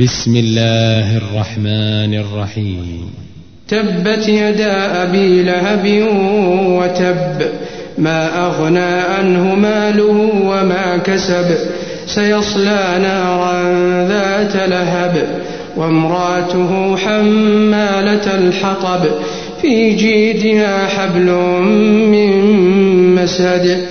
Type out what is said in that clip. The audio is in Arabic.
بسم الله الرحمن الرحيم. تبت يدا أبي لهب وتب ما أغنى عنه ماله وما كسب سيصلى نارا ذات لهب وامراته حمالة الحطب في جيدها حبل من مسد.